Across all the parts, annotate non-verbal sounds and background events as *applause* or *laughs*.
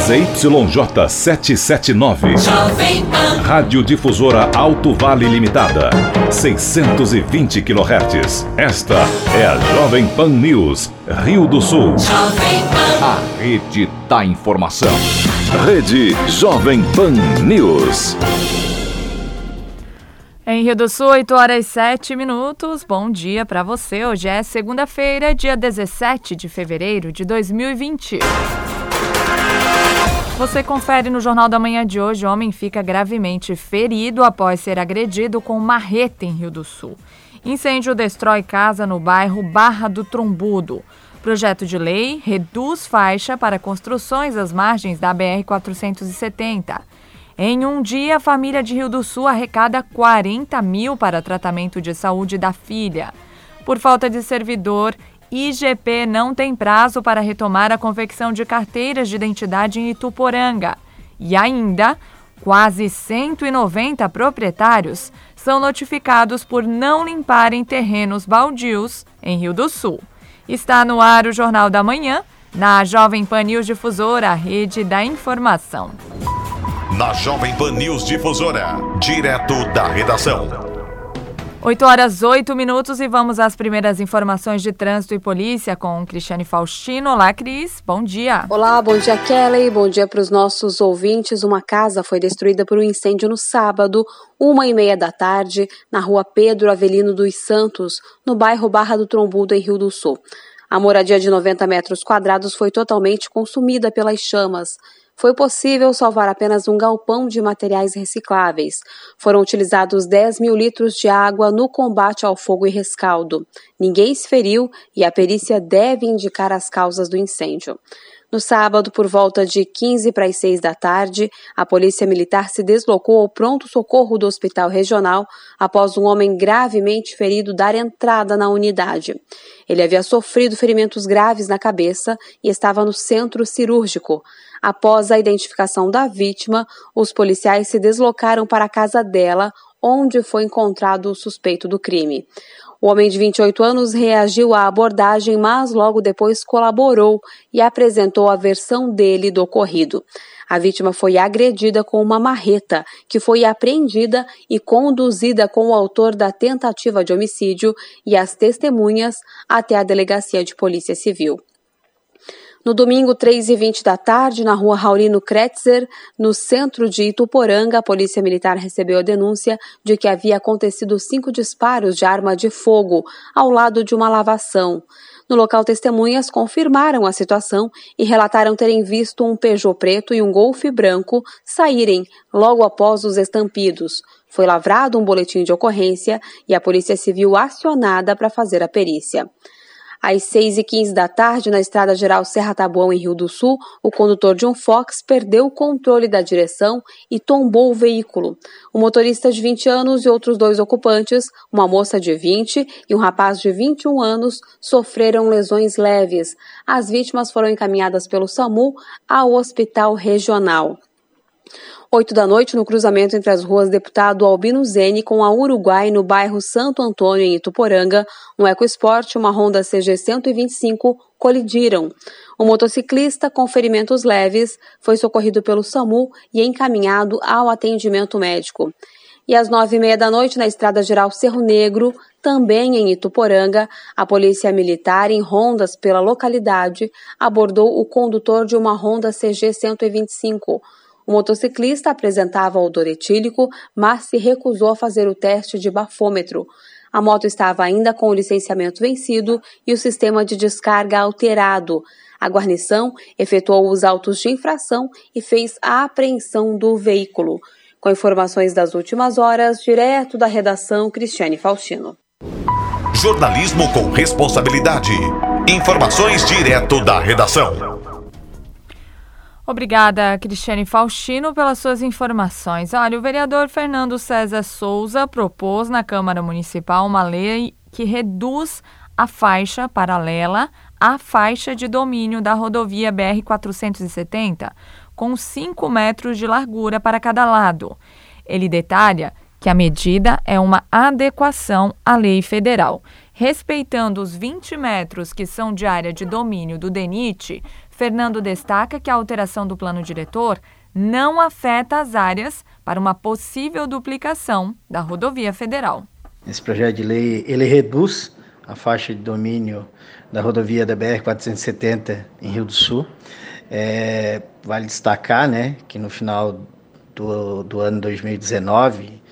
ZYJ 779. Rádio Difusora Alto Vale Limitada. 620 kHz. Esta é a Jovem Pan News, Rio do Sul. A rede da informação. Rede Jovem Pan News. Em Rio do Sul, 8 horas e 7 minutos. Bom dia para você. Hoje é segunda-feira, dia 17 de fevereiro de 2020. Você confere no Jornal da Manhã de hoje: homem fica gravemente ferido após ser agredido com marreta em Rio do Sul. Incêndio destrói casa no bairro Barra do Trombudo. Projeto de lei reduz faixa para construções às margens da BR-470. Em um dia, a família de Rio do Sul arrecada 40 mil para tratamento de saúde da filha. Por falta de servidor, IGP não tem prazo para retomar a confecção de carteiras de identidade em Ituporanga. E ainda, quase 190 proprietários são notificados por não limparem terrenos baldios em Rio do Sul. Está no ar o Jornal da Manhã, na Jovem Pan News Difusora, rede da informação na Jovem Pan News Difusora, direto da redação. 8 horas 8 minutos e vamos às primeiras informações de trânsito e polícia com Cristiane Faustino. Olá, Cris. Bom dia. Olá, bom dia, Kelly. Bom dia para os nossos ouvintes. Uma casa foi destruída por um incêndio no sábado, uma e meia da tarde, na rua Pedro Avelino dos Santos, no bairro Barra do Trombudo, em Rio do Sul. A moradia de 90 metros quadrados foi totalmente consumida pelas chamas foi possível salvar apenas um galpão de materiais recicláveis. Foram utilizados 10 mil litros de água no combate ao fogo e rescaldo. Ninguém se feriu e a perícia deve indicar as causas do incêndio. No sábado, por volta de 15 para as 6 da tarde, a Polícia Militar se deslocou ao pronto-socorro do Hospital Regional após um homem gravemente ferido dar entrada na unidade. Ele havia sofrido ferimentos graves na cabeça e estava no centro cirúrgico. Após a identificação da vítima, os policiais se deslocaram para a casa dela, onde foi encontrado o suspeito do crime. O homem de 28 anos reagiu à abordagem, mas logo depois colaborou e apresentou a versão dele do ocorrido. A vítima foi agredida com uma marreta, que foi apreendida e conduzida com o autor da tentativa de homicídio e as testemunhas até a delegacia de polícia civil. No domingo, 3 e 20 da tarde, na rua Raulino Kretzer, no centro de Ituporanga, a Polícia Militar recebeu a denúncia de que havia acontecido cinco disparos de arma de fogo ao lado de uma lavação. No local, testemunhas confirmaram a situação e relataram terem visto um Peugeot preto e um Golf branco saírem logo após os estampidos. Foi lavrado um boletim de ocorrência e a Polícia Civil acionada para fazer a perícia. Às 6 e 15 da tarde, na Estrada Geral Serra Tabuão, em Rio do Sul, o condutor de um Fox perdeu o controle da direção e tombou o veículo. O motorista de 20 anos e outros dois ocupantes, uma moça de 20 e um rapaz de 21 anos, sofreram lesões leves. As vítimas foram encaminhadas pelo SAMU ao hospital regional. 8 da noite, no cruzamento entre as ruas Deputado Albino Zene com a Uruguai, no bairro Santo Antônio, em Ituporanga, um EcoSport e uma Honda CG 125 colidiram. O motociclista, com ferimentos leves, foi socorrido pelo SAMU e encaminhado ao atendimento médico. E às nove e meia da noite, na Estrada Geral Cerro Negro, também em Ituporanga, a Polícia Militar, em rondas pela localidade, abordou o condutor de uma Honda CG 125. O motociclista apresentava odor etílico, mas se recusou a fazer o teste de bafômetro. A moto estava ainda com o licenciamento vencido e o sistema de descarga alterado. A guarnição efetuou os autos de infração e fez a apreensão do veículo. Com informações das últimas horas, direto da redação, Cristiane Faustino. Jornalismo com responsabilidade. Informações direto da redação. Obrigada, Cristiane Faustino, pelas suas informações. Olha, o vereador Fernando César Souza propôs na Câmara Municipal uma lei que reduz a faixa paralela à faixa de domínio da rodovia BR-470, com 5 metros de largura para cada lado. Ele detalha que a medida é uma adequação à lei federal. Respeitando os 20 metros que são de área de domínio do DENIT, Fernando destaca que a alteração do plano diretor não afeta as áreas para uma possível duplicação da rodovia federal. Esse projeto de lei ele reduz a faixa de domínio da rodovia da BR 470 em Rio do Sul. É, vale destacar, né, que no final do, do ano 2019,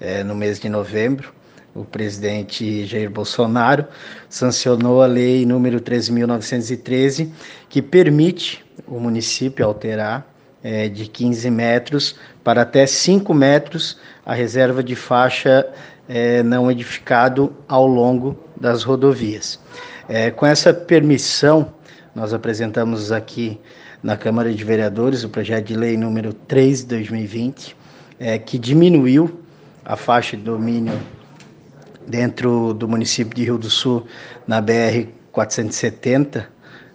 é, no mês de novembro, o presidente Jair Bolsonaro sancionou a lei número 13.913, que permite o município alterar é, de 15 metros para até 5 metros a reserva de faixa é, não edificado ao longo das rodovias. É, com essa permissão, nós apresentamos aqui na Câmara de Vereadores o projeto de lei número 3 de 2020, é, que diminuiu a faixa de domínio dentro do município de Rio do Sul na BR 470,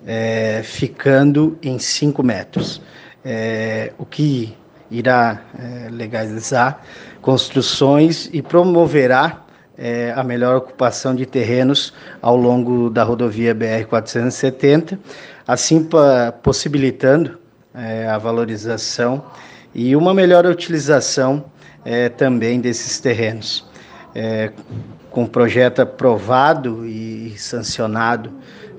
é, ficando em 5 metros é, o que irá é, legalizar construções e promoverá é, a melhor ocupação de terrenos ao longo da rodovia BR-470, assim possibilitando é, a valorização e uma melhor utilização é, também desses terrenos. É, com o projeto aprovado e sancionado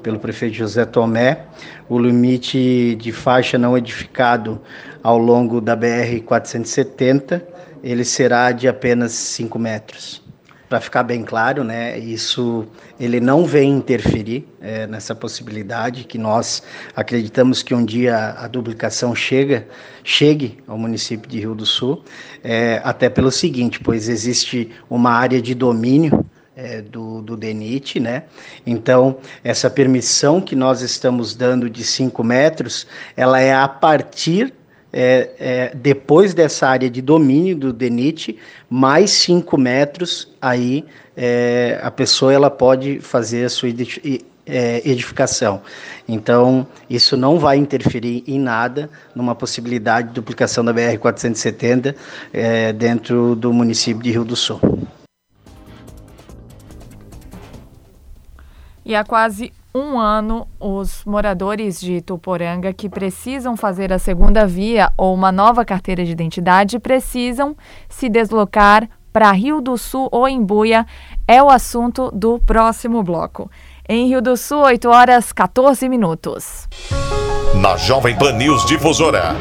pelo prefeito José Tomé, o limite de faixa não edificado ao longo da BR 470 ele será de apenas 5 metros. Para ficar bem claro, né, isso ele não vem interferir é, nessa possibilidade que nós acreditamos que um dia a duplicação chega, chegue ao município de Rio do Sul, é, até pelo seguinte, pois existe uma área de domínio é, do, do DENIT, né? Então, essa permissão que nós estamos dando de 5 metros, ela é a partir é, é, depois dessa área de domínio do DENIT, mais 5 metros, aí é, a pessoa ela pode fazer a sua é, edificação. Então, isso não vai interferir em nada numa possibilidade de duplicação da BR-470 é, dentro do município de Rio do Sul. E há quase um ano, os moradores de Tuporanga que precisam fazer a segunda via ou uma nova carteira de identidade precisam se deslocar para Rio do Sul ou Embuia. É o assunto do próximo bloco. Em Rio do Sul, 8 horas 14 minutos. Na Jovem Pan News Difusora,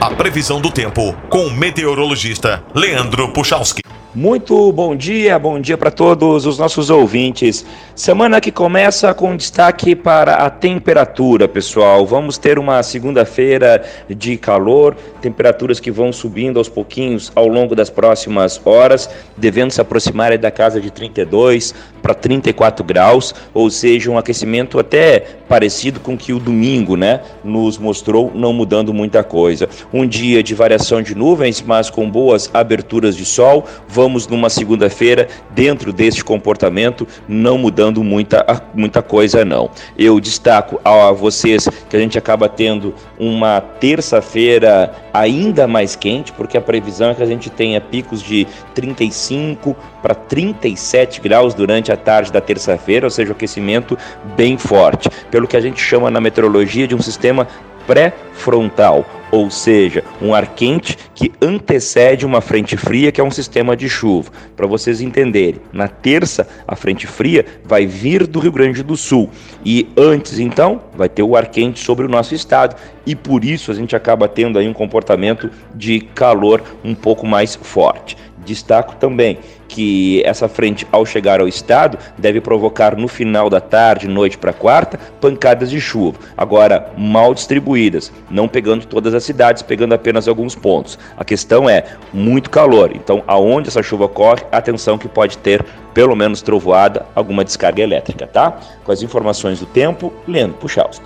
a previsão do tempo com o meteorologista Leandro Puchalski. Muito bom dia, bom dia para todos os nossos ouvintes. Semana que começa com destaque para a temperatura, pessoal. Vamos ter uma segunda-feira de calor, temperaturas que vão subindo aos pouquinhos ao longo das próximas horas, devendo se aproximar da casa de 32 para 34 graus, ou seja, um aquecimento até parecido com que o domingo, né, nos mostrou, não mudando muita coisa. Um dia de variação de nuvens, mas com boas aberturas de sol. Vamos vamos numa segunda-feira dentro deste comportamento, não mudando muita, muita coisa não. Eu destaco a vocês que a gente acaba tendo uma terça-feira ainda mais quente, porque a previsão é que a gente tenha picos de 35 para 37 graus durante a tarde da terça-feira, ou seja, o aquecimento bem forte, pelo que a gente chama na meteorologia de um sistema pré-frontal, ou seja, um ar quente que antecede uma frente fria, que é um sistema de chuva. Para vocês entenderem, na terça, a frente fria vai vir do Rio Grande do Sul e antes, então, vai ter o ar quente sobre o nosso estado e por isso a gente acaba tendo aí um comportamento de calor um pouco mais forte. Destaco também que essa frente, ao chegar ao estado, deve provocar no final da tarde, noite para quarta, pancadas de chuva. Agora, mal distribuídas, não pegando todas as cidades, pegando apenas alguns pontos. A questão é muito calor, então aonde essa chuva ocorre, atenção que pode ter pelo menos trovoada, alguma descarga elétrica, tá? Com as informações do tempo, Leandro Puchalski.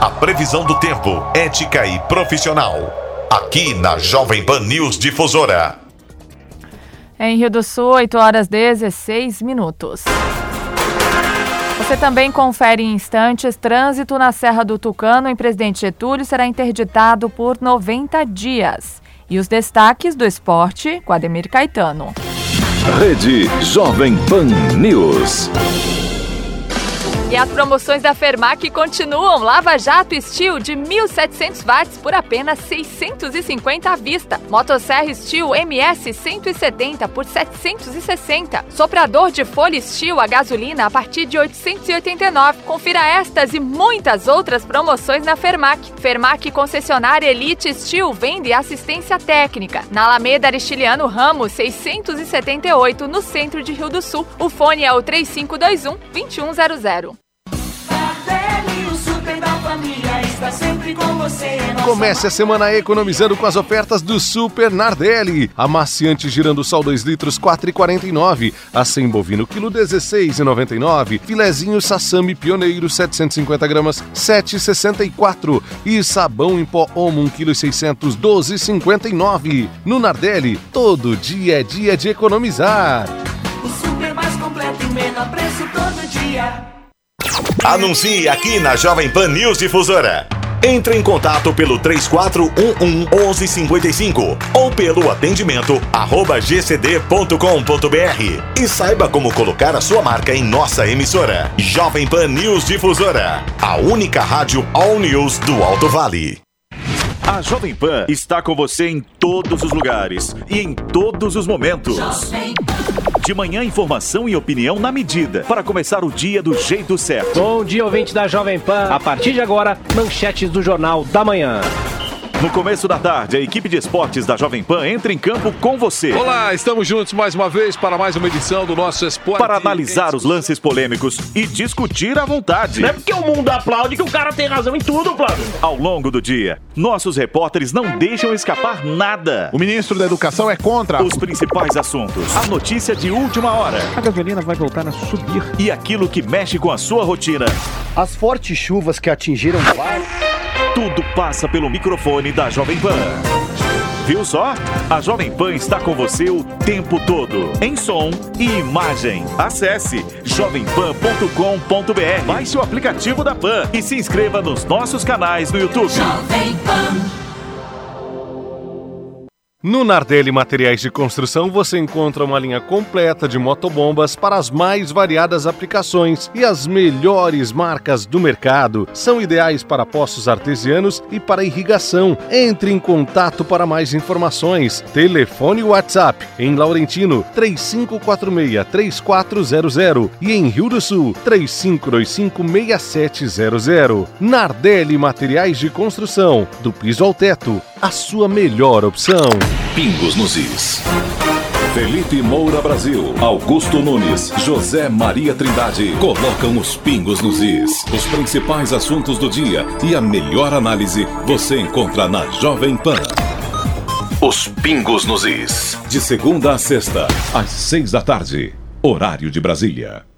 A previsão do tempo, ética e profissional. Aqui na Jovem Pan News Difusora. Em Rio do Sul, 8 horas 16 minutos. Você também confere em instantes trânsito na Serra do Tucano em Presidente Getúlio será interditado por 90 dias. E os destaques do esporte com Ademir Caetano. Rede Jovem Pan News. E as promoções da Fermac continuam. Lava Jato Steel de 1.700 watts por apenas 650 à vista. Motosserra Steel MS 170 por 760. Soprador de folha Steel a gasolina a partir de 889. Confira estas e muitas outras promoções na Fermac. Fermac concessionária Elite Steel vende assistência técnica. Na Alameda Aristiliano Ramos 678 no centro de Rio do Sul. O fone é o 3521 2100. Comece a semana economizando com as ofertas do Super Nardelli. Amaciante girando sal 2 litros 4,49. Acém bovino quilo 16,99. Filezinho sassami pioneiro 750 gramas 7,64. E sabão em pó Omo 1 kg 600 12,59. No Nardelli, todo dia é dia de economizar. O super mais completo e menor preço todo dia. Anuncie aqui na Jovem Pan News Difusora. Entre em contato pelo 3411 1155 ou pelo atendimento arroba gcd.com.br e saiba como colocar a sua marca em nossa emissora. Jovem Pan News Difusora, a única rádio All News do Alto Vale. A Jovem Pan está com você em todos os lugares e em todos os momentos. De manhã, informação e opinião na medida, para começar o dia do jeito certo. Bom dia, ouvinte da Jovem Pan. A partir de agora, manchetes do Jornal da Manhã. No começo da tarde, a equipe de esportes da Jovem Pan entra em campo com você. Olá, estamos juntos mais uma vez para mais uma edição do nosso Esporte. Para analisar os lances polêmicos e discutir à vontade. Não é porque o mundo aplaude que o cara tem razão em tudo, Flávio. Ao longo do dia, nossos repórteres não deixam escapar nada. O ministro da Educação é contra os principais assuntos. A notícia de última hora. A gasolina vai voltar a subir. E aquilo que mexe com a sua rotina. As fortes chuvas que atingiram vários. Tudo passa pelo microfone da Jovem Pan. Viu só? A Jovem Pan está com você o tempo todo, em som e imagem. Acesse jovempan.com.br, baixe o aplicativo da Pan e se inscreva nos nossos canais no YouTube. Jovem Pan. No Nardelli Materiais de Construção você encontra uma linha completa de motobombas para as mais variadas aplicações e as melhores marcas do mercado. São ideais para poços artesianos e para irrigação. Entre em contato para mais informações. Telefone WhatsApp em Laurentino 3546-3400 e em Rio do Sul 3525-6700. Nardelli Materiais de Construção, do piso ao teto, a sua melhor opção. Pingos nos Is. Felipe Moura Brasil, Augusto Nunes, José Maria Trindade colocam os pingos nos is. Os principais assuntos do dia e a melhor análise você encontra na Jovem Pan. Os pingos nos is. De segunda a sexta, às seis da tarde, horário de Brasília.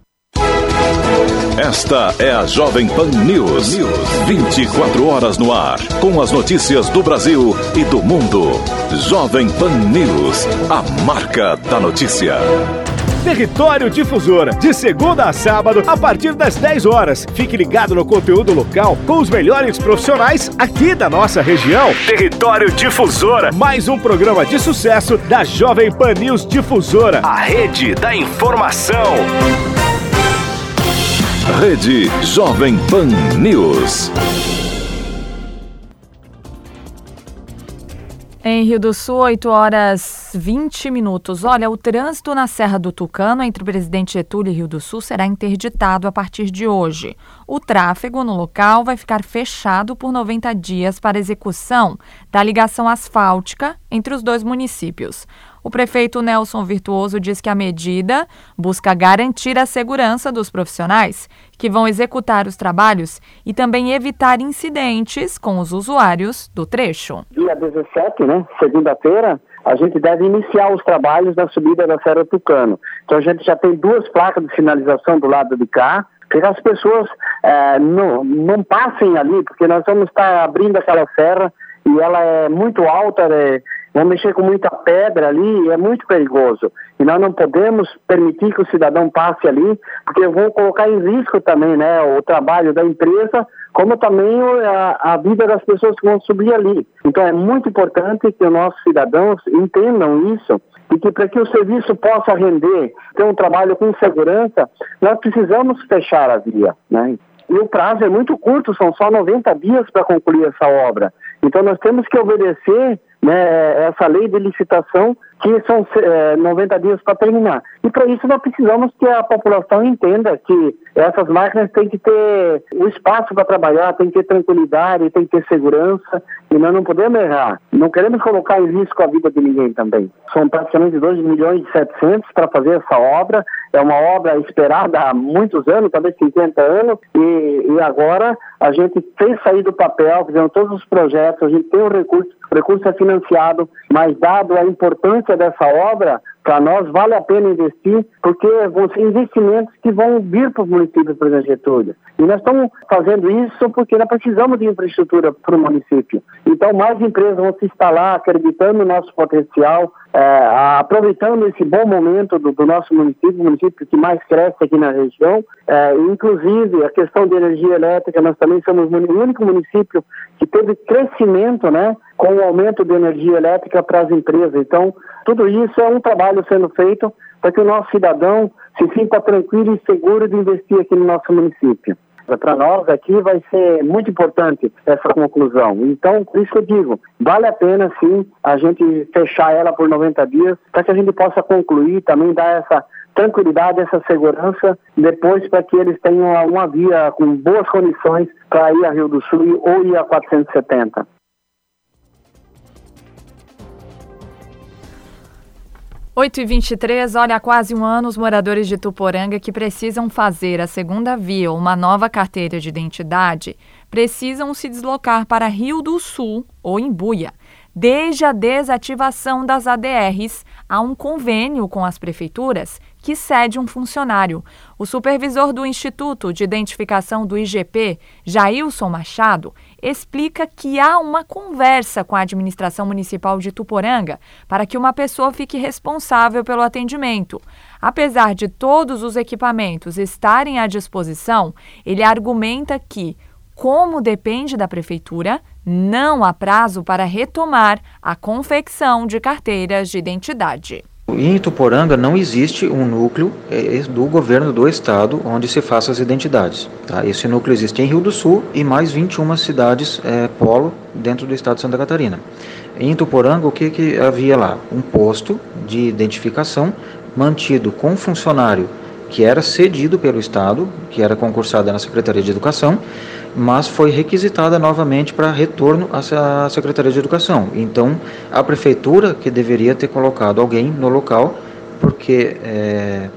Esta é a Jovem Pan News. News. 24 horas no ar. Com as notícias do Brasil e do mundo. Jovem Pan News. A marca da notícia. Território Difusora, de segunda a sábado, a partir das 10 horas. Fique ligado no conteúdo local com os melhores profissionais aqui da nossa região. Território Difusora, mais um programa de sucesso da Jovem Pan News Difusora, a rede da informação. Rede Jovem Pan News. Em Rio do Sul, 8 horas 20 minutos. Olha, o trânsito na Serra do Tucano entre presidente Getúlio e Rio do Sul será interditado a partir de hoje. O tráfego no local vai ficar fechado por 90 dias para execução da ligação asfáltica entre os dois municípios. O prefeito Nelson Virtuoso diz que a medida busca garantir a segurança dos profissionais que vão executar os trabalhos e também evitar incidentes com os usuários do trecho. Dia 17, né, segunda-feira, a gente deve iniciar os trabalhos na subida da Serra Tucano. Então a gente já tem duas placas de sinalização do lado de cá, que as pessoas é, não, não passem ali, porque nós vamos estar abrindo aquela serra e ela é muito alta, né, vão mexer com muita pedra ali é muito perigoso. E nós não podemos permitir que o cidadão passe ali, porque vão colocar em risco também né, o trabalho da empresa como também a, a vida das pessoas que vão subir ali. Então é muito importante que os nossos cidadãos entendam isso e que para que o serviço possa render, ter um trabalho com segurança, nós precisamos fechar a via, né? E o prazo é muito curto, são só 90 dias para concluir essa obra. Então nós temos que obedecer né, essa lei de licitação que são é, 90 dias para terminar. E para isso nós precisamos que a população entenda que essas máquinas têm que ter o espaço para trabalhar, tem que ter tranquilidade, tem que ter segurança, e nós não podemos errar. Não queremos colocar em risco a vida de ninguém também. São praticamente 2 milhões e 700 para fazer essa obra. É uma obra esperada há muitos anos, talvez 50 anos, e, e agora a gente fez sair do papel, fizemos todos os projetos, a gente tem o recurso, o recurso é financiado, mas dado a importância dessa obra, para nós vale a pena investir, porque vão ser investimentos que vão vir para os municípios, por exemplo, Getúlio. E nós estamos fazendo isso porque nós precisamos de infraestrutura para o município. Então, mais empresas vão se instalar, acreditando no nosso potencial, é, aproveitando esse bom momento do, do, nosso município, município que mais cresce aqui na região. É, inclusive, a questão de energia elétrica, nós também somos o único município que teve crescimento, né? com o aumento de energia elétrica para as empresas. Então, tudo isso é um trabalho sendo feito para que o nosso cidadão se sinta tranquilo e seguro de investir aqui no nosso município. Para nós aqui vai ser muito importante essa conclusão. Então, por isso que eu digo, vale a pena sim a gente fechar ela por 90 dias para que a gente possa concluir, também dar essa tranquilidade, essa segurança, depois para que eles tenham uma via com boas condições para ir a Rio do Sul ou ir a 470. 8 e 23 olha, há quase um ano, os moradores de Tuporanga que precisam fazer a segunda via ou uma nova carteira de identidade precisam se deslocar para Rio do Sul ou Imbuia. Desde a desativação das ADRs, há um convênio com as prefeituras que cede um funcionário. O supervisor do Instituto de Identificação do IGP, Jailson Machado, explica que há uma conversa com a administração municipal de Tuporanga para que uma pessoa fique responsável pelo atendimento. Apesar de todos os equipamentos estarem à disposição, ele argumenta que, como depende da prefeitura, não há prazo para retomar a confecção de carteiras de identidade. Em Ituporanga não existe um núcleo é, do governo do estado onde se faça as identidades. Tá? Esse núcleo existe em Rio do Sul e mais 21 cidades é, polo dentro do estado de Santa Catarina. Em Ituporanga, o que, que havia lá? Um posto de identificação mantido com funcionário que era cedido pelo Estado, que era concursada na Secretaria de Educação, mas foi requisitada novamente para retorno à Secretaria de Educação. Então, a prefeitura que deveria ter colocado alguém no local, porque é,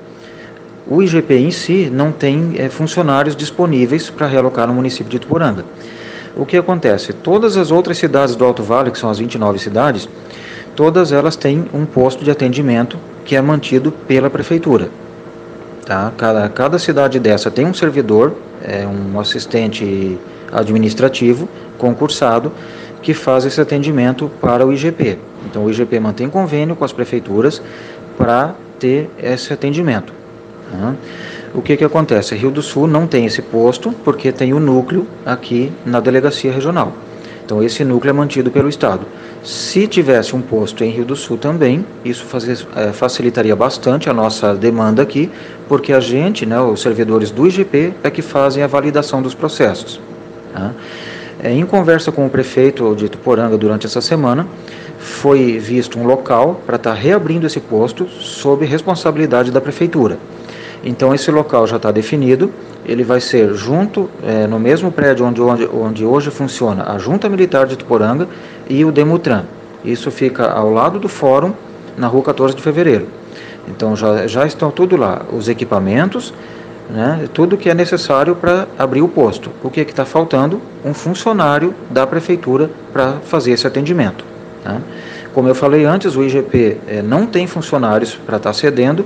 o IGP em si não tem é, funcionários disponíveis para realocar no município de Ituporanga. O que acontece? Todas as outras cidades do Alto Vale, que são as 29 cidades, todas elas têm um posto de atendimento que é mantido pela prefeitura. Tá? Cada, cada cidade dessa tem um servidor, é, um assistente administrativo concursado que faz esse atendimento para o IGP. Então o IGP mantém convênio com as prefeituras para ter esse atendimento. Tá? O que, que acontece? Rio do Sul não tem esse posto porque tem o núcleo aqui na delegacia regional. Então esse núcleo é mantido pelo Estado. Se tivesse um posto em Rio do Sul também, isso é, facilitaria bastante a nossa demanda aqui, porque a gente, né, os servidores do IGP, é que fazem a validação dos processos. Tá? É, em conversa com o prefeito de Tuporanga durante essa semana, foi visto um local para estar tá reabrindo esse posto sob responsabilidade da prefeitura. Então esse local já está definido, ele vai ser junto, é, no mesmo prédio onde, onde, onde hoje funciona a Junta Militar de Tuporanga e o Demutran. Isso fica ao lado do fórum, na rua 14 de fevereiro. Então já, já estão tudo lá, os equipamentos, né, tudo que é necessário para abrir o posto. O que é está faltando? Um funcionário da prefeitura para fazer esse atendimento. Tá? Como eu falei antes, o IGP é, não tem funcionários para estar tá cedendo,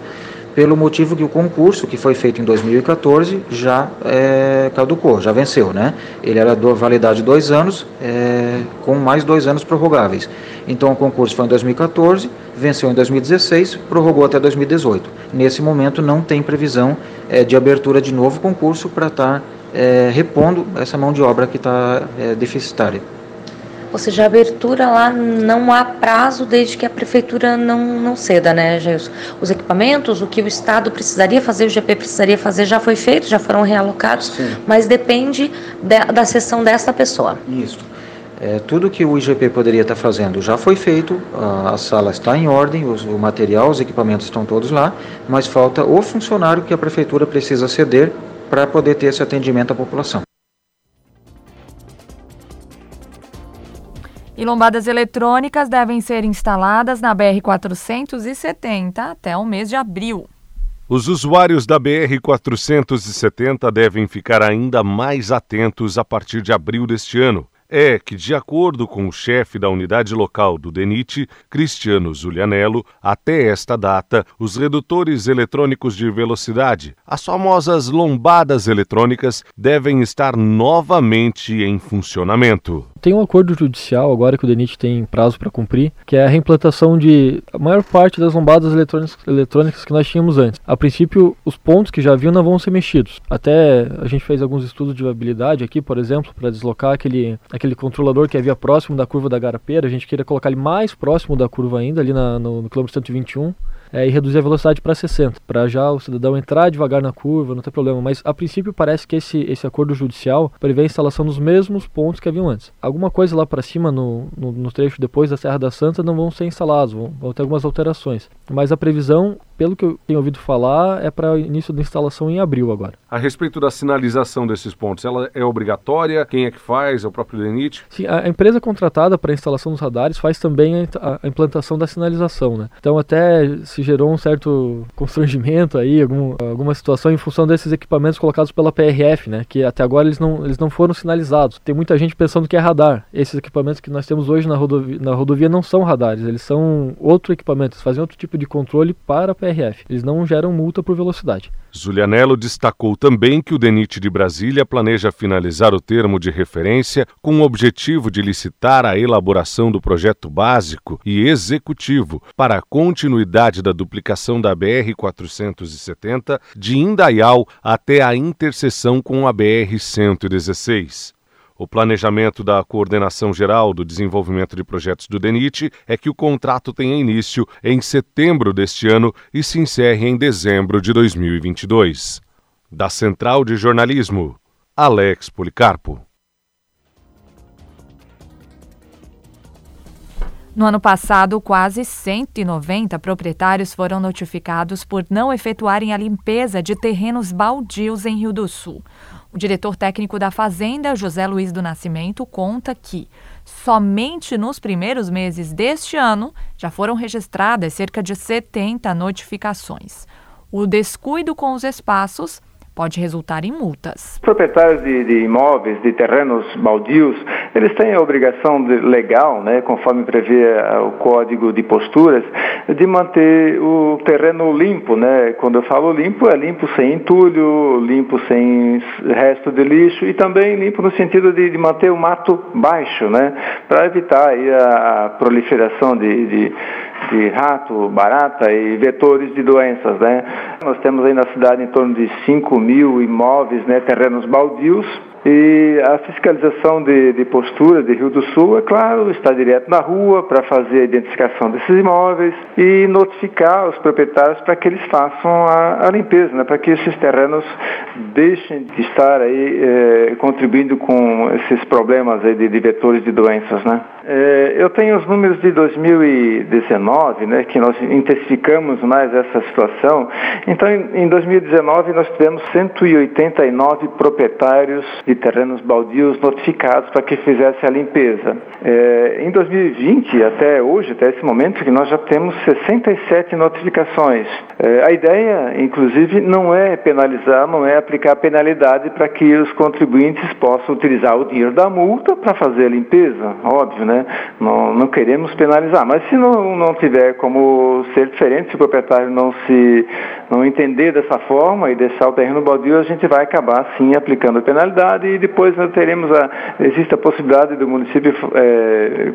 pelo motivo que o concurso que foi feito em 2014 já é, caducou, já venceu, né? Ele era de validade de dois anos, é, com mais dois anos prorrogáveis. Então o concurso foi em 2014, venceu em 2016, prorrogou até 2018. Nesse momento não tem previsão é, de abertura de novo concurso para estar tá, é, repondo essa mão de obra que está é, deficitária. Ou seja, a abertura lá não há prazo desde que a prefeitura não, não ceda, né, Gilson? Os equipamentos, o que o Estado precisaria fazer, o GP precisaria fazer, já foi feito, já foram realocados, Sim. mas depende de, da sessão dessa pessoa. Isso. É, tudo que o IGP poderia estar fazendo já foi feito, a, a sala está em ordem, os, o material, os equipamentos estão todos lá, mas falta o funcionário que a prefeitura precisa ceder para poder ter esse atendimento à população. E lombadas eletrônicas devem ser instaladas na BR-470 até o mês de abril. Os usuários da BR-470 devem ficar ainda mais atentos a partir de abril deste ano é que, de acordo com o chefe da unidade local do DENIT, Cristiano Zulianello, até esta data, os redutores eletrônicos de velocidade, as famosas lombadas eletrônicas, devem estar novamente em funcionamento. Tem um acordo judicial agora que o DENIT tem prazo para cumprir, que é a reimplantação de a maior parte das lombadas eletrônicas, eletrônicas que nós tínhamos antes. A princípio, os pontos que já haviam não vão ser mexidos. Até a gente fez alguns estudos de viabilidade aqui, por exemplo, para deslocar aquele, aquele controlador que havia próximo da curva da Garapeira, a gente queria colocar ele mais próximo da curva ainda, ali na, no, no quilômetro 121 é, e reduzir a velocidade para 60, para já o cidadão entrar devagar na curva, não tem problema. Mas a princípio parece que esse, esse acordo judicial prevê a instalação nos mesmos pontos que haviam antes. Alguma coisa lá para cima no, no, no, trecho depois da Serra da Santa não vão ser instalados, vão, vão ter algumas alterações. Mas a previsão pelo que eu tenho ouvido falar, é para o início da instalação em abril agora. A respeito da sinalização desses pontos, ela é obrigatória? Quem é que faz? É o próprio DENIT? Sim, a empresa contratada para a instalação dos radares faz também a, a, implantação da sinalização, né? Então até se gerou um certo constrangimento aí, algum, alguma situação em função desses equipamentos colocados pela PRF, né? Que até agora eles não, eles não foram sinalizados. Tem muita gente pensando que é radar. Esses equipamentos que nós temos hoje na rodovia, na rodovia não são radares, eles são outro equipamento, eles fazem outro tipo de controle para a. PRF. Eles não geram multa por velocidade. Zulianello destacou também que o DENIT de Brasília planeja finalizar o termo de referência com o objetivo de licitar a elaboração do projeto básico e executivo para a continuidade da duplicação da BR-470 de Indaial até a interseção com a BR-116. O planejamento da Coordenação Geral do Desenvolvimento de Projetos do DENIT é que o contrato tenha início em setembro deste ano e se encerre em dezembro de 2022. Da Central de Jornalismo, Alex Policarpo. No ano passado, quase 190 proprietários foram notificados por não efetuarem a limpeza de terrenos baldios em Rio do Sul. O diretor técnico da Fazenda, José Luiz do Nascimento, conta que somente nos primeiros meses deste ano já foram registradas cerca de 70 notificações. O descuido com os espaços pode resultar em multas. Proprietários de, de, imóveis, de terrenos baldios, eles têm a obrigação de, legal, né, conforme prevê o Código de Posturas, de manter o terreno limpo. Né? Quando eu falo limpo, é limpo sem entulho, limpo sem resto de lixo e também limpo no sentido de, de manter o mato baixo, né? para evitar a, a proliferação de, de de rato, barata e vetores de doenças. Né? Nós temos aí na cidade em torno de 5 mil imóveis, né, terrenos baldios, e a fiscalização de, de, postura de Rio do Sul, é claro, está direto na rua para fazer a identificação desses imóveis e notificar os proprietários para que eles façam a, a limpeza, né, para que esses terrenos deixem de estar aí eh, contribuindo com esses problemas aí de, de vetores de doenças. Né. Eh, eu tenho os números de 2019, né, que nós intensificamos mais essa situação. Então, em, em 2019, nós tivemos 189 proprietários de terrenos baldios notificados para que fizesse a limpeza. É, em 2020, até hoje, até esse momento, que nós já temos 67 notificações. É, a ideia, inclusive, não é penalizar, não é aplicar penalidade para que os contribuintes possam utilizar o dinheiro da multa para fazer a limpeza, óbvio, né? Não, não queremos penalizar, mas se não, não tiver como ser diferente, se o proprietário não se não entender dessa forma e deixar o terreno baldio, a gente vai acabar sim aplicando a penalidade e depois nós teremos a existe a possibilidade do município é,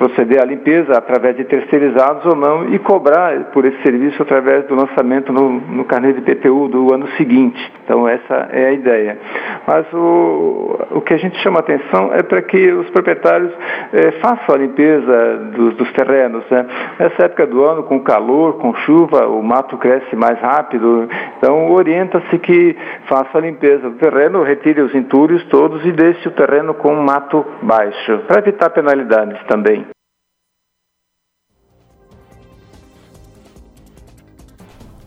proceder à limpeza através de terceirizados ou não e cobrar por esse serviço através do lançamento no, no carnê de PTU do ano seguinte. Então essa é a ideia. Mas o, o que a gente chama atenção é para que os proprietários é, façam a limpeza dos, dos terrenos. Né? Nessa época do ano, com calor, com chuva, o mato cresce mais rápido. Então orienta-se que faça a limpeza do terreno, retire os entulhos todos e deixe o terreno com mato baixo, para evitar penalidades também.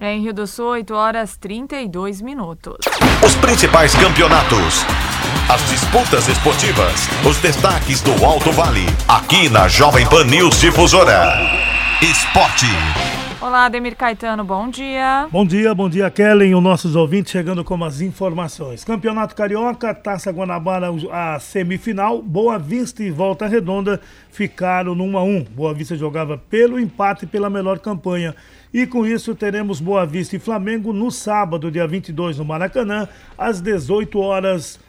Em Rio do Sul, 8 horas 32 minutos. Os principais campeonatos. As disputas esportivas. Os destaques do Alto Vale. Aqui na Jovem Pan News Difusora. Esporte. Olá, Ademir Caetano, bom dia. Bom dia, bom dia, Kellen os nossos ouvintes chegando com as informações. Campeonato Carioca, Taça Guanabara, a semifinal, Boa Vista e Volta Redonda ficaram no 1 a 1. Boa Vista jogava pelo empate e pela melhor campanha. E com isso teremos Boa Vista e Flamengo no sábado, dia 22, no Maracanã, às 18 horas.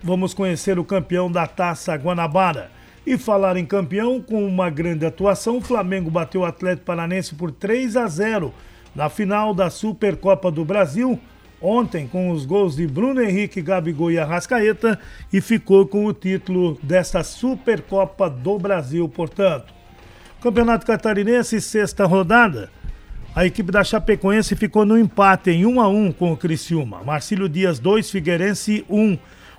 Vamos conhecer o campeão da Taça Guanabara. E falar em campeão, com uma grande atuação, o Flamengo bateu o Atlético Paranense por 3 a 0 na final da Supercopa do Brasil, ontem com os gols de Bruno Henrique, Gabigol e Arrascaeta, e ficou com o título desta Supercopa do Brasil, portanto. Campeonato Catarinense, sexta rodada. A equipe da Chapecoense ficou no empate em 1 a 1 com o Criciúma. Marcílio Dias 2, Figueirense 1.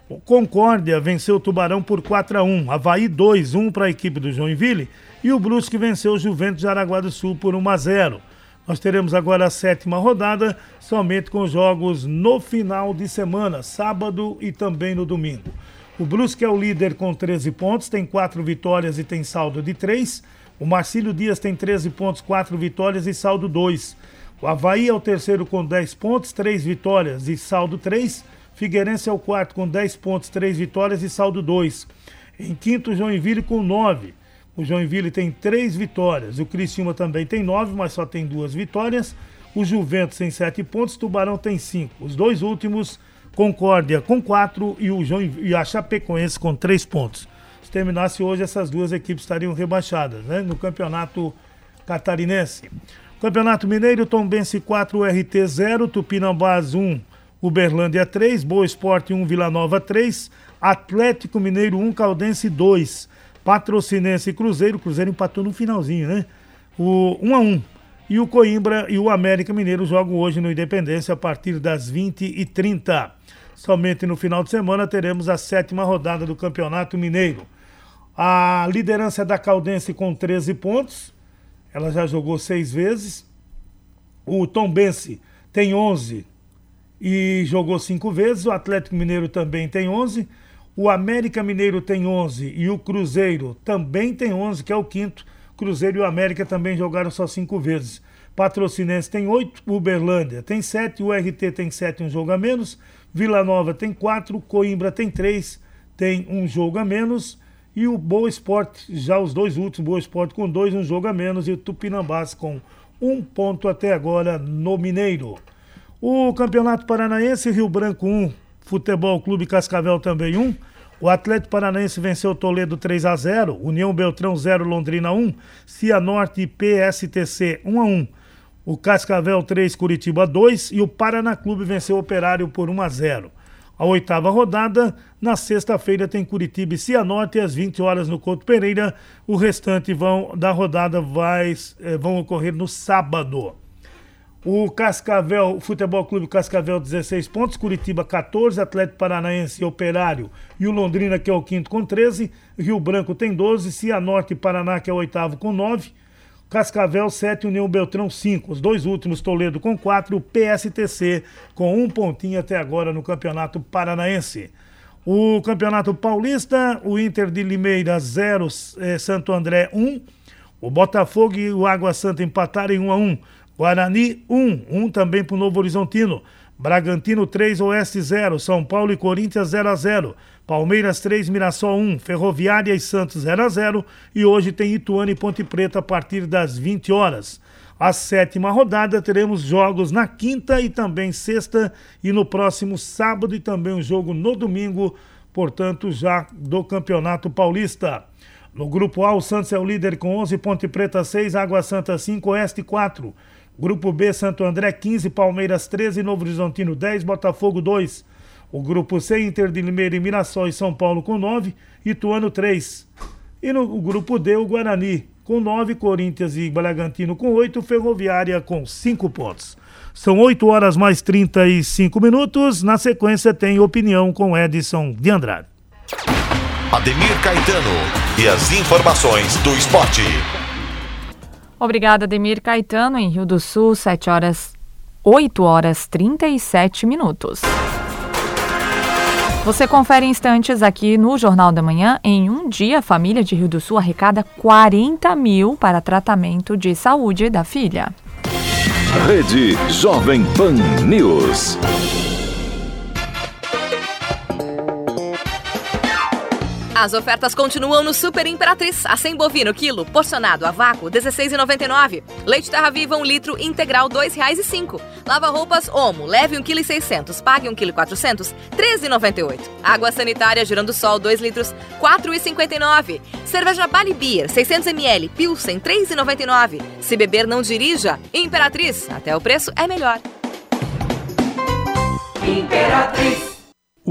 O Concórdia venceu o Tubarão por 4 a 1. Havaí 2, 1 para a equipe do Joinville. E o Brusque venceu o Juventus de Araguá do Sul por 1 a 0. Nós teremos agora a sétima rodada, somente com jogos no final de semana, sábado e também no domingo. O Brusque é o líder com 13 pontos, tem 4 vitórias e tem saldo de 3. O Marcílio Dias tem 13 pontos, 4 vitórias e saldo 2. O Havaí é o terceiro com 10 pontos, 3 vitórias e saldo 3. Figueirense é o quarto com 10 pontos, 3 vitórias e saldo 2. Em quinto, Joinville com 9. O Joinville tem 3 vitórias. O Criciúma também tem 9, mas só tem 2 vitórias. O Juventus tem 7 pontos, Tubarão tem 5. Os dois últimos, Concórdia com 4 e, o Joinville, e a Chapecoense com 3 pontos se terminasse hoje, essas duas equipes estariam rebaixadas né, no campeonato catarinense. Campeonato Mineiro, Tombense 4, RT 0, Tupinambás 1, Uberlândia 3, Boa Esporte 1, Vila Nova 3, Atlético Mineiro 1, Caldense 2, Patrocinense e Cruzeiro, Cruzeiro empatou no finalzinho, né? O 1 a 1. E o Coimbra e o América Mineiro jogam hoje no Independência a partir das 20h30. Somente no final de semana teremos a sétima rodada do Campeonato Mineiro. A liderança é da Caldense com 13 pontos. Ela já jogou seis vezes. O Tombense tem 11 e jogou cinco vezes. O Atlético Mineiro também tem 11. O América Mineiro tem 11 e o Cruzeiro também tem 11, que é o quinto. Cruzeiro e o América também jogaram só cinco vezes. Patrocinense tem 8, Uberlândia tem 7, o RT tem 7, um jogo a menos. Vila Nova tem 4, Coimbra tem 3, tem um jogo a menos. E o Boa Esporte, já os dois últimos, Boa Esporte com dois, um jogo a menos, e o Tupinambás com um ponto até agora no Mineiro. O Campeonato Paranaense, Rio Branco 1, Futebol Clube Cascavel também 1. O Atlético Paranaense venceu Toledo 3 a 0, União Beltrão 0, Londrina 1, Cianorte e PSTC 1 a 1. O Cascavel 3, Curitiba 2 e o Paraná Clube venceu o Operário por 1 a 0. A oitava rodada, na sexta-feira, tem Curitiba e Cianorte às 20 horas no Couto Pereira. O restante vão, da rodada vai, eh, vão ocorrer no sábado. O Cascavel, Futebol Clube Cascavel 16 pontos, Curitiba 14, Atlético Paranaense e Operário e o Londrina que é o quinto com 13, Rio Branco tem 12, Cianorte e Paraná que é o oitavo com 9, Cascavel 7, União Beltrão 5. Os dois últimos, Toledo com 4, o PSTC com um pontinho até agora no Campeonato Paranaense. O Campeonato Paulista, o Inter de Limeira 0, eh, Santo André 1. O Botafogo e o Água Santa empataram em 1 a 1. Guarani 1, 1 também para o Novo Horizontino. Bragantino 3, Oeste 0. São Paulo e Corinthians 0 a 0. Palmeiras 3, Mirassol 1, Ferroviária e Santos 0 a 0 e hoje tem Ituano e Ponte Preta a partir das 20 horas. A sétima rodada teremos jogos na quinta e também sexta e no próximo sábado e também um jogo no domingo, portanto já do Campeonato Paulista. No grupo A, o Santos é o líder com 11, Ponte Preta 6, Água Santa 5, Oeste 4. Grupo B, Santo André 15, Palmeiras 13, Novo Horizontino 10, Botafogo 2. O grupo C, Inter de Limeira e Mirassol e São Paulo com 9, Ituano 3. E no grupo D, o Guarani com 9, Corinthians e Bragantino com 8, Ferroviária com 5 pontos. São 8 horas mais 35 minutos. Na sequência tem opinião com Edson de Andrade. Ademir Caetano e as informações do esporte. Obrigada, Ademir Caetano, em Rio do Sul, 7 horas, 8 horas 37 minutos. Você confere instantes aqui no Jornal da Manhã. Em um dia, a família de Rio do Sul arrecada 40 mil para tratamento de saúde da filha. Rede Jovem Pan News. As ofertas continuam no Super Imperatriz. A 100 bovino quilo, porcionado a vácuo, 16,99. Leite Terra Viva, 1 litro, integral, R$ 2,05. Lava roupas Omo, leve 1,6 kg, pague 1,4 kg, 13,98. Água sanitária Girando Sol, 2 litros, 4,59. Cerveja Bali Beer, 600 ml, Pilsen, 3,99. Se beber, não dirija. Imperatriz, até o preço é melhor. Imperatriz.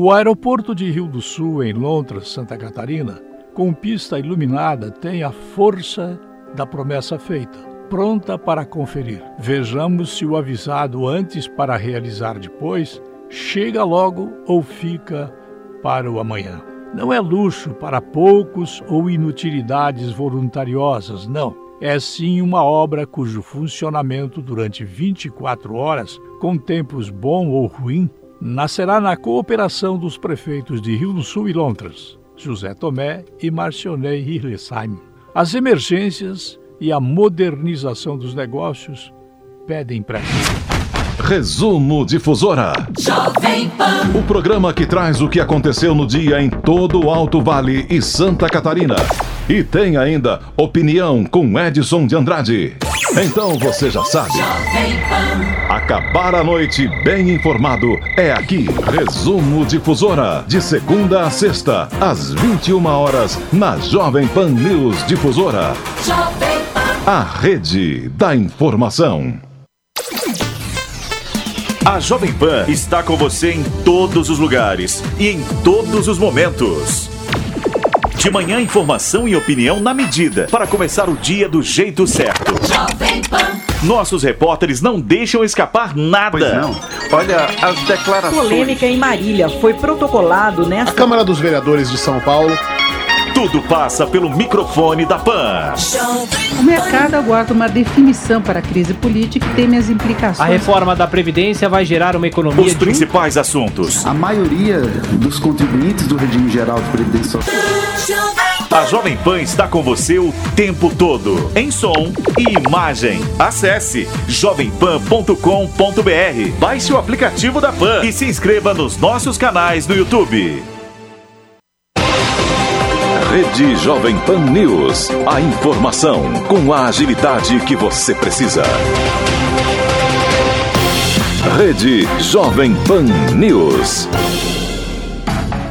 O aeroporto de Rio do Sul, em Londres, Santa Catarina, com pista iluminada, tem a força da promessa feita, pronta para conferir. Vejamos se o avisado antes para realizar depois chega logo ou fica para o amanhã. Não é luxo para poucos ou inutilidades voluntariosas, não. É sim uma obra cujo funcionamento durante 24 horas, com tempos bom ou ruim, nascerá na cooperação dos prefeitos de Rio do Sul e Londres, José Tomé e Marcionei Hirlesheim. As emergências e a modernização dos negócios pedem pressa. Resumo Difusora. Jovem Pan. O programa que traz o que aconteceu no dia em todo o Alto Vale e Santa Catarina. E tem ainda opinião com Edson de Andrade. Então você já sabe. Acabar a noite bem informado é aqui. Resumo Difusora. De segunda a sexta, às 21 horas, na Jovem Pan News Difusora. A rede da informação. A Jovem Pan está com você em todos os lugares e em todos os momentos. De manhã, informação e opinião na medida, para começar o dia do jeito certo. Jovem Pan. Nossos repórteres não deixam escapar nada. Pois não. Olha, as declarações. Polêmica em Marília foi protocolado nesta. A Câmara dos Vereadores de São Paulo. Tudo passa pelo microfone da PAN. O mercado aguarda uma definição para a crise política e teme as implicações. A reforma da Previdência vai gerar uma economia. Os principais assuntos. A maioria dos contribuintes do regime geral de previdência a Jovem Pan está com você o tempo todo, em som e imagem. Acesse jovempan.com.br, baixe o aplicativo da Pan e se inscreva nos nossos canais no YouTube. Rede Jovem Pan News. A informação com a agilidade que você precisa. Rede Jovem Pan News.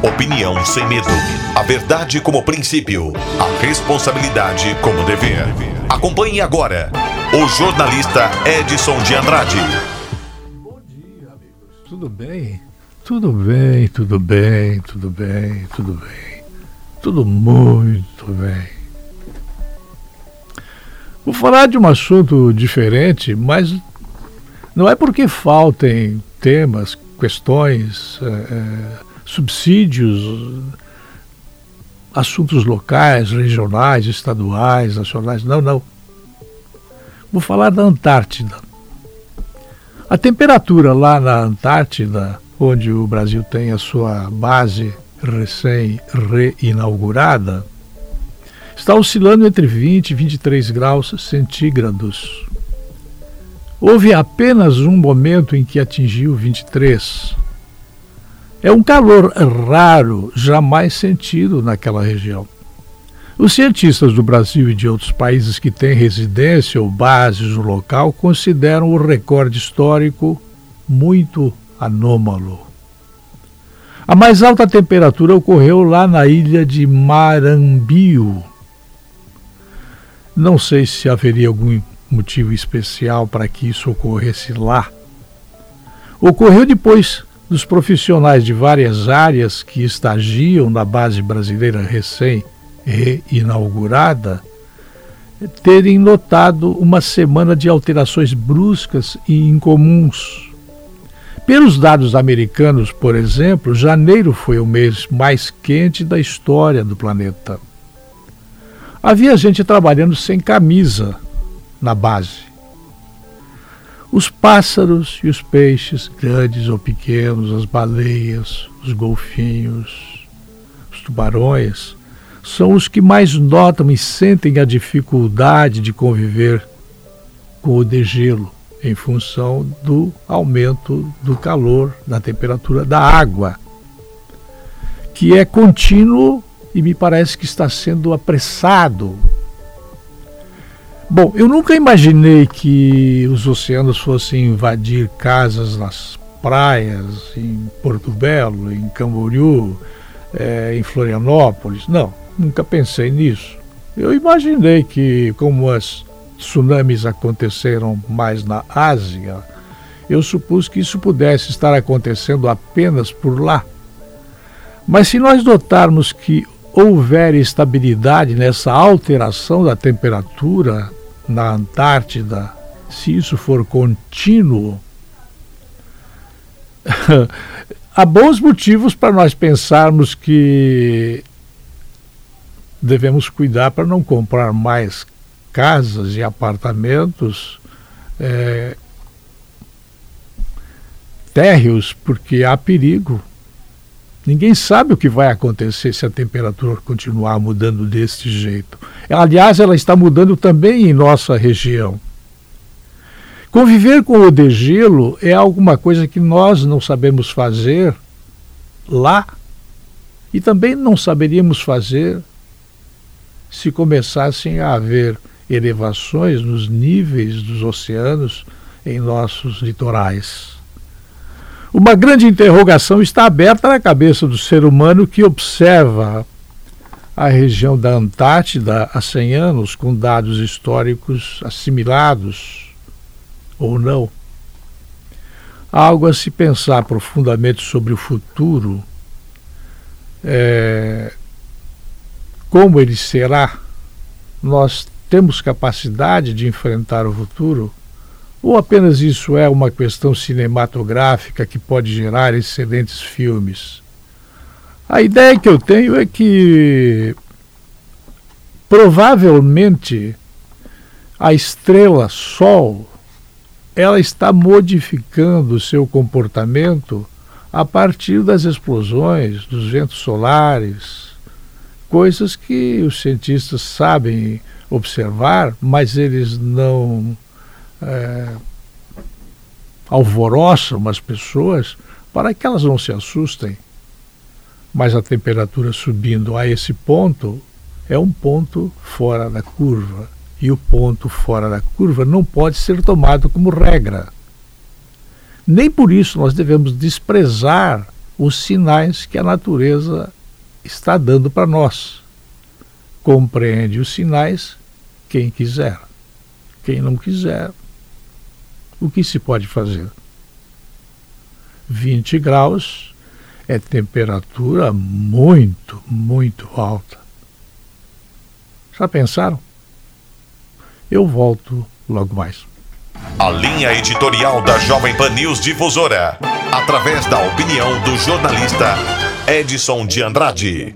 Opinião sem medo. A verdade como princípio. A responsabilidade como dever. Acompanhe agora o jornalista Edson de Andrade. Bom dia, amigos. Tudo bem? Tudo bem, tudo bem, tudo bem, tudo bem. Tudo muito bem. Vou falar de um assunto diferente, mas não é porque faltem temas, questões, é, subsídios, assuntos locais, regionais, estaduais, nacionais. Não, não. Vou falar da Antártida. A temperatura lá na Antártida, onde o Brasil tem a sua base recém-reinaugurada, está oscilando entre 20 e 23 graus centígrados. Houve apenas um momento em que atingiu 23. É um calor raro, jamais sentido naquela região. Os cientistas do Brasil e de outros países que têm residência ou bases no local consideram o recorde histórico muito anômalo. A mais alta temperatura ocorreu lá na ilha de Marambio, Não sei se haveria algum motivo especial para que isso ocorresse lá. Ocorreu depois dos profissionais de várias áreas que estagiam na base brasileira recém-reinaugurada terem notado uma semana de alterações bruscas e incomuns. Pelos dados americanos, por exemplo, janeiro foi o mês mais quente da história do planeta. Havia gente trabalhando sem camisa na base. Os pássaros e os peixes, grandes ou pequenos, as baleias, os golfinhos, os tubarões, são os que mais notam e sentem a dificuldade de conviver com o degelo em função do aumento do calor, da temperatura da água, que é contínuo e me parece que está sendo apressado. Bom, eu nunca imaginei que os oceanos fossem invadir casas nas praias, em Porto Belo, em Camboriú, é, em Florianópolis. Não, Nunca pensei nisso. Eu imaginei que, como as tsunamis aconteceram mais na Ásia, eu supus que isso pudesse estar acontecendo apenas por lá. Mas se nós notarmos que houver estabilidade nessa alteração da temperatura na Antártida, se isso for contínuo, *laughs* há bons motivos para nós pensarmos que devemos cuidar para não comprar mais casas e apartamentos é, térreos, porque há perigo. Ninguém sabe o que vai acontecer se a temperatura continuar mudando deste jeito. Aliás, ela está mudando também em nossa região. Conviver com o degelo é alguma coisa que nós não sabemos fazer lá e também não saberíamos fazer se começassem a haver elevações nos níveis dos oceanos em nossos litorais. Uma grande interrogação está aberta na cabeça do ser humano que observa a região da Antártida há 100 anos com dados históricos assimilados ou não. Há algo a se pensar profundamente sobre o futuro. É, como ele será, nós temos capacidade de enfrentar o futuro? Ou apenas isso é uma questão cinematográfica que pode gerar excelentes filmes? A ideia que eu tenho é que provavelmente a estrela Sol ela está modificando o seu comportamento a partir das explosões, dos ventos solares, coisas que os cientistas sabem observar, mas eles não é, alvoroçam as pessoas para que elas não se assustem. Mas a temperatura subindo a esse ponto é um ponto fora da curva. E o ponto fora da curva não pode ser tomado como regra. Nem por isso nós devemos desprezar os sinais que a natureza está dando para nós. Compreende os sinais quem quiser. Quem não quiser, o que se pode fazer? 20 graus é temperatura muito, muito alta. Já pensaram? Eu volto logo mais. A linha editorial da Jovem Pan News Difusora, através da opinião do jornalista Edson de Andrade.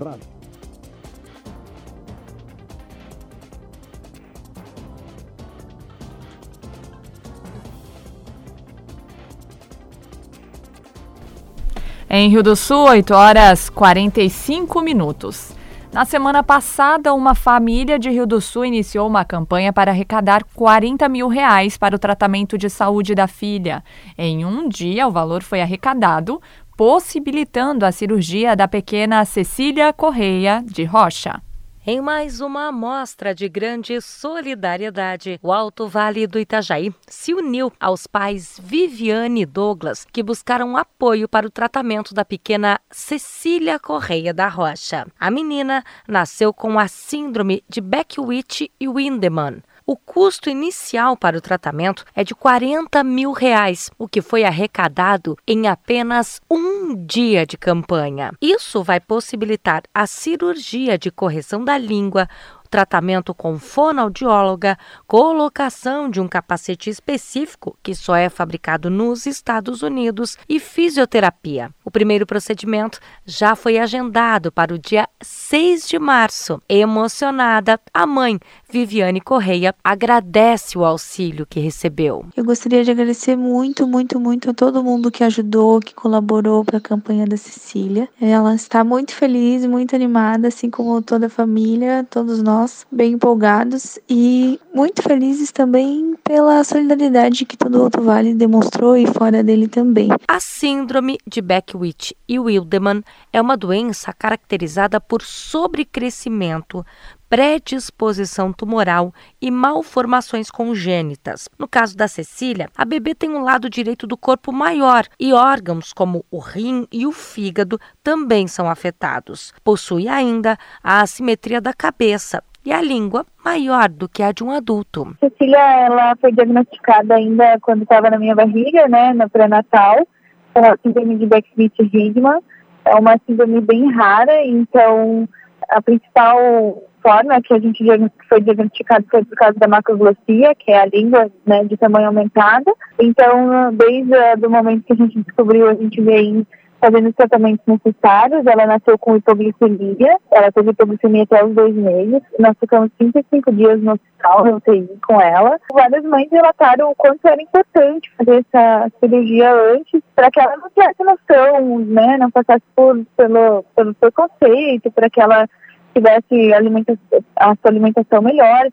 Em Rio do Sul, 8 horas 45 minutos. Na semana passada, uma família de Rio do Sul iniciou uma campanha para arrecadar 40 mil reais para o tratamento de saúde da filha. Em um dia, o valor foi arrecadado, possibilitando a cirurgia da pequena Cecília Correia de Rocha. Em mais uma amostra de grande solidariedade, o Alto Vale do Itajaí se uniu aos pais Viviane e Douglas, que buscaram apoio para o tratamento da pequena Cecília Correia da Rocha. A menina nasceu com a síndrome de Beckwith e Windeman, o custo inicial para o tratamento é de 40 mil reais, o que foi arrecadado em apenas um dia de campanha. Isso vai possibilitar a cirurgia de correção da língua, tratamento com fonoaudióloga, colocação de um capacete específico que só é fabricado nos Estados Unidos e fisioterapia. O primeiro procedimento já foi agendado para o dia 6 de março. Emocionada, a mãe, Viviane Correia, agradece o auxílio que recebeu. Eu gostaria de agradecer muito, muito, muito a todo mundo que ajudou, que colaborou para a campanha da Cecília. Ela está muito feliz, muito animada, assim como toda a família, todos nós bem empolgados e muito felizes também pela solidariedade que todo o Alto Vale demonstrou e fora dele também. A síndrome de Beckwith e Wildemann é uma doença caracterizada por sobrecrescimento, predisposição tumoral e malformações congênitas. No caso da Cecília, a bebê tem um lado direito do corpo maior e órgãos como o rim e o fígado também são afetados. Possui ainda a assimetria da cabeça, e a língua maior do que a de um adulto. Cecília, ela foi diagnosticada ainda quando estava na minha barriga, né, no pré-natal, a síndrome de Beck-Smith-Higman. É uma síndrome bem rara, então a principal forma que a gente foi diagnosticado foi por causa da macroglossia, que é a língua né, de tamanho aumentado. Então, desde o momento que a gente descobriu, a gente vem fazendo os tratamentos necessários. Ela nasceu com hipoglicemia, ela teve hipoglicemia até os dois meses. Nós ficamos 35 dias no hospital, no UTI, com ela. Várias mães relataram o quanto era importante fazer essa cirurgia antes, para que ela não tivesse noção, né, não passasse por, pelo, pelo preconceito, para que ela tivesse alimenta a sua alimentação melhor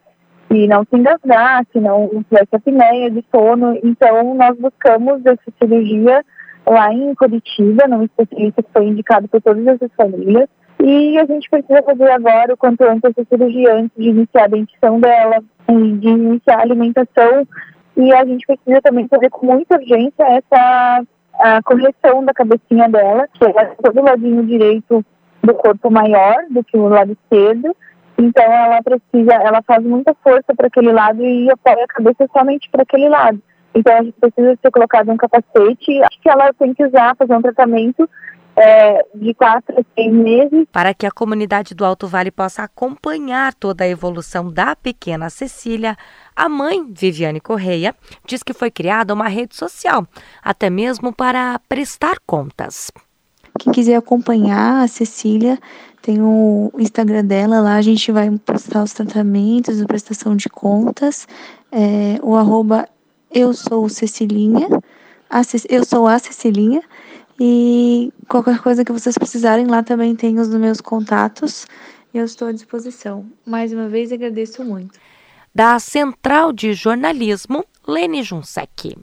e não se engasgasse, não tivesse apneia de sono. Então, nós buscamos essa cirurgia lá em Curitiba, num especialista que foi indicado por todas essas famílias. E a gente precisa fazer agora, o quanto antes, essa cirurgia antes de iniciar a dentição dela, de iniciar a alimentação. E a gente precisa também fazer com muita urgência essa a correção da cabecinha dela, que é todo ladinho direito do corpo maior do que o lado esquerdo. Então ela precisa, ela faz muita força para aquele lado e apoia a cabeça somente para aquele lado. Então a gente precisa ser colocado um capacete. Acho que ela tem que usar, fazer um tratamento é, de quatro a seis meses. Para que a comunidade do Alto Vale possa acompanhar toda a evolução da pequena Cecília, a mãe, Viviane Correia, diz que foi criada uma rede social, até mesmo para prestar contas. Quem quiser acompanhar a Cecília, tem o Instagram dela, lá a gente vai postar os tratamentos, a prestação de contas, é, o arroba eu sou Cecilinha, eu sou a Cecilinha, e qualquer coisa que vocês precisarem, lá também tem os meus contatos. Eu estou à disposição. Mais uma vez, agradeço muito. Da Central de Jornalismo, Lene Junsec.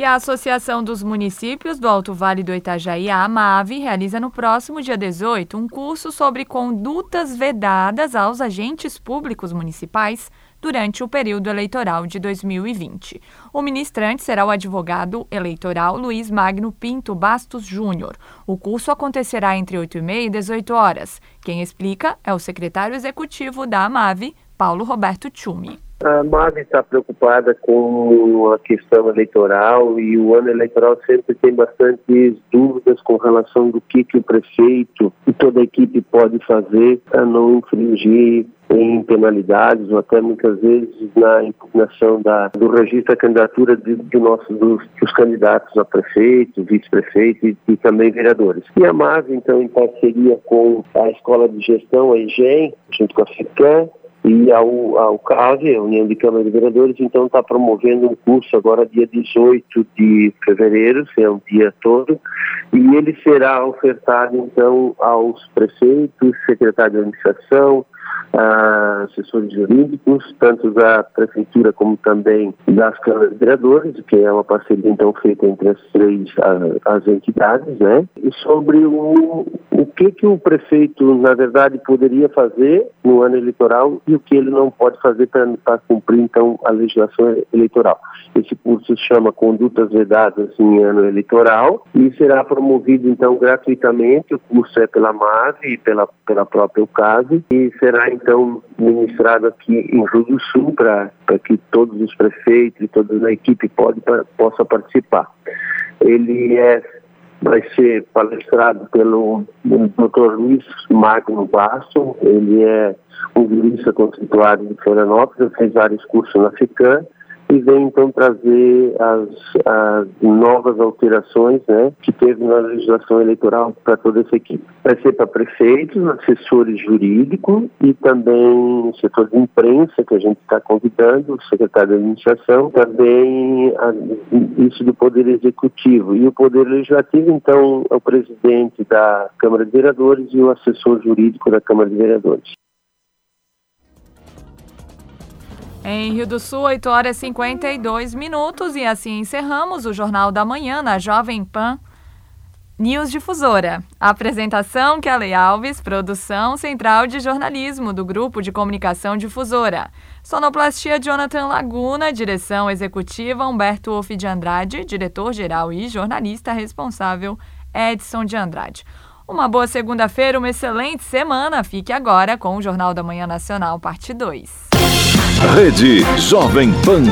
E a Associação dos Municípios do Alto Vale do Itajaí, a AMAVE, realiza no próximo dia 18 um curso sobre condutas vedadas aos agentes públicos municipais durante o período eleitoral de 2020. O ministrante será o advogado eleitoral Luiz Magno Pinto Bastos Júnior. O curso acontecerá entre 8h30 e 18 horas. Quem explica é o secretário executivo da AMAVE, Paulo Roberto Tchumi. A MAV está preocupada com a questão eleitoral e o ano eleitoral sempre tem bastantes dúvidas com relação do que, que o prefeito e toda a equipe pode fazer para não infringir em penalidades ou até muitas vezes na impugnação da, do registro da candidatura de, de nossos, dos, dos, candidatos a prefeito, vice-prefeito e, e, também vereadores. E a MAV, então, em parceria com a Escola de Gestão, a EGEM, junto com a FICAM, e ao, ao CAVE, a União de Câmara de Vereadores, então está promovendo um curso agora dia 18 de fevereiro, é um dia todo, e ele será ofertado então aos prefeitos, secretários de administração, uh, assessores jurídicos, tanto da prefeitura como também das câmaras de vereadores, que é uma parceria então feita entre as três as entidades, né? E sobre o, o que que o prefeito, na verdade, poderia fazer no ano eleitoral e o que ele não pode fazer para cumprir então a legislação eleitoral. Esse curso se chama Condutas Vedadas em Ano Eleitoral e será promovido então gratuitamente. O curso é pela MAVE e pela, pela própria UCASE e será então ministrado aqui em Rio do Sul para que todos os prefeitos e toda a equipe pode, possa participar. Ele é vai ser palestrado pelo Dr. Luiz Magno Basso, ele é um jurista constituído de Florianópolis, fez vários cursos na FICAM e vem então trazer as, as novas alterações né, que teve na legislação eleitoral para toda essa equipe. Vai ser para prefeitos, assessores jurídicos e também setor de imprensa, que a gente está convidando, o secretário de administração, também a, isso do Poder Executivo. E o Poder Legislativo, então, é o presidente da Câmara de Vereadores e o assessor jurídico da Câmara de Vereadores. Em Rio do Sul, 8 horas e 52 minutos, e assim encerramos o Jornal da Manhã na Jovem Pan News Difusora. Apresentação Kelly Alves, produção central de jornalismo do Grupo de Comunicação Difusora. Sonoplastia Jonathan Laguna, direção executiva Humberto Wolff de Andrade, diretor-geral e jornalista responsável Edson de Andrade. Uma boa segunda-feira, uma excelente semana. Fique agora com o Jornal da Manhã Nacional, parte 2. Rede Jovem Pan.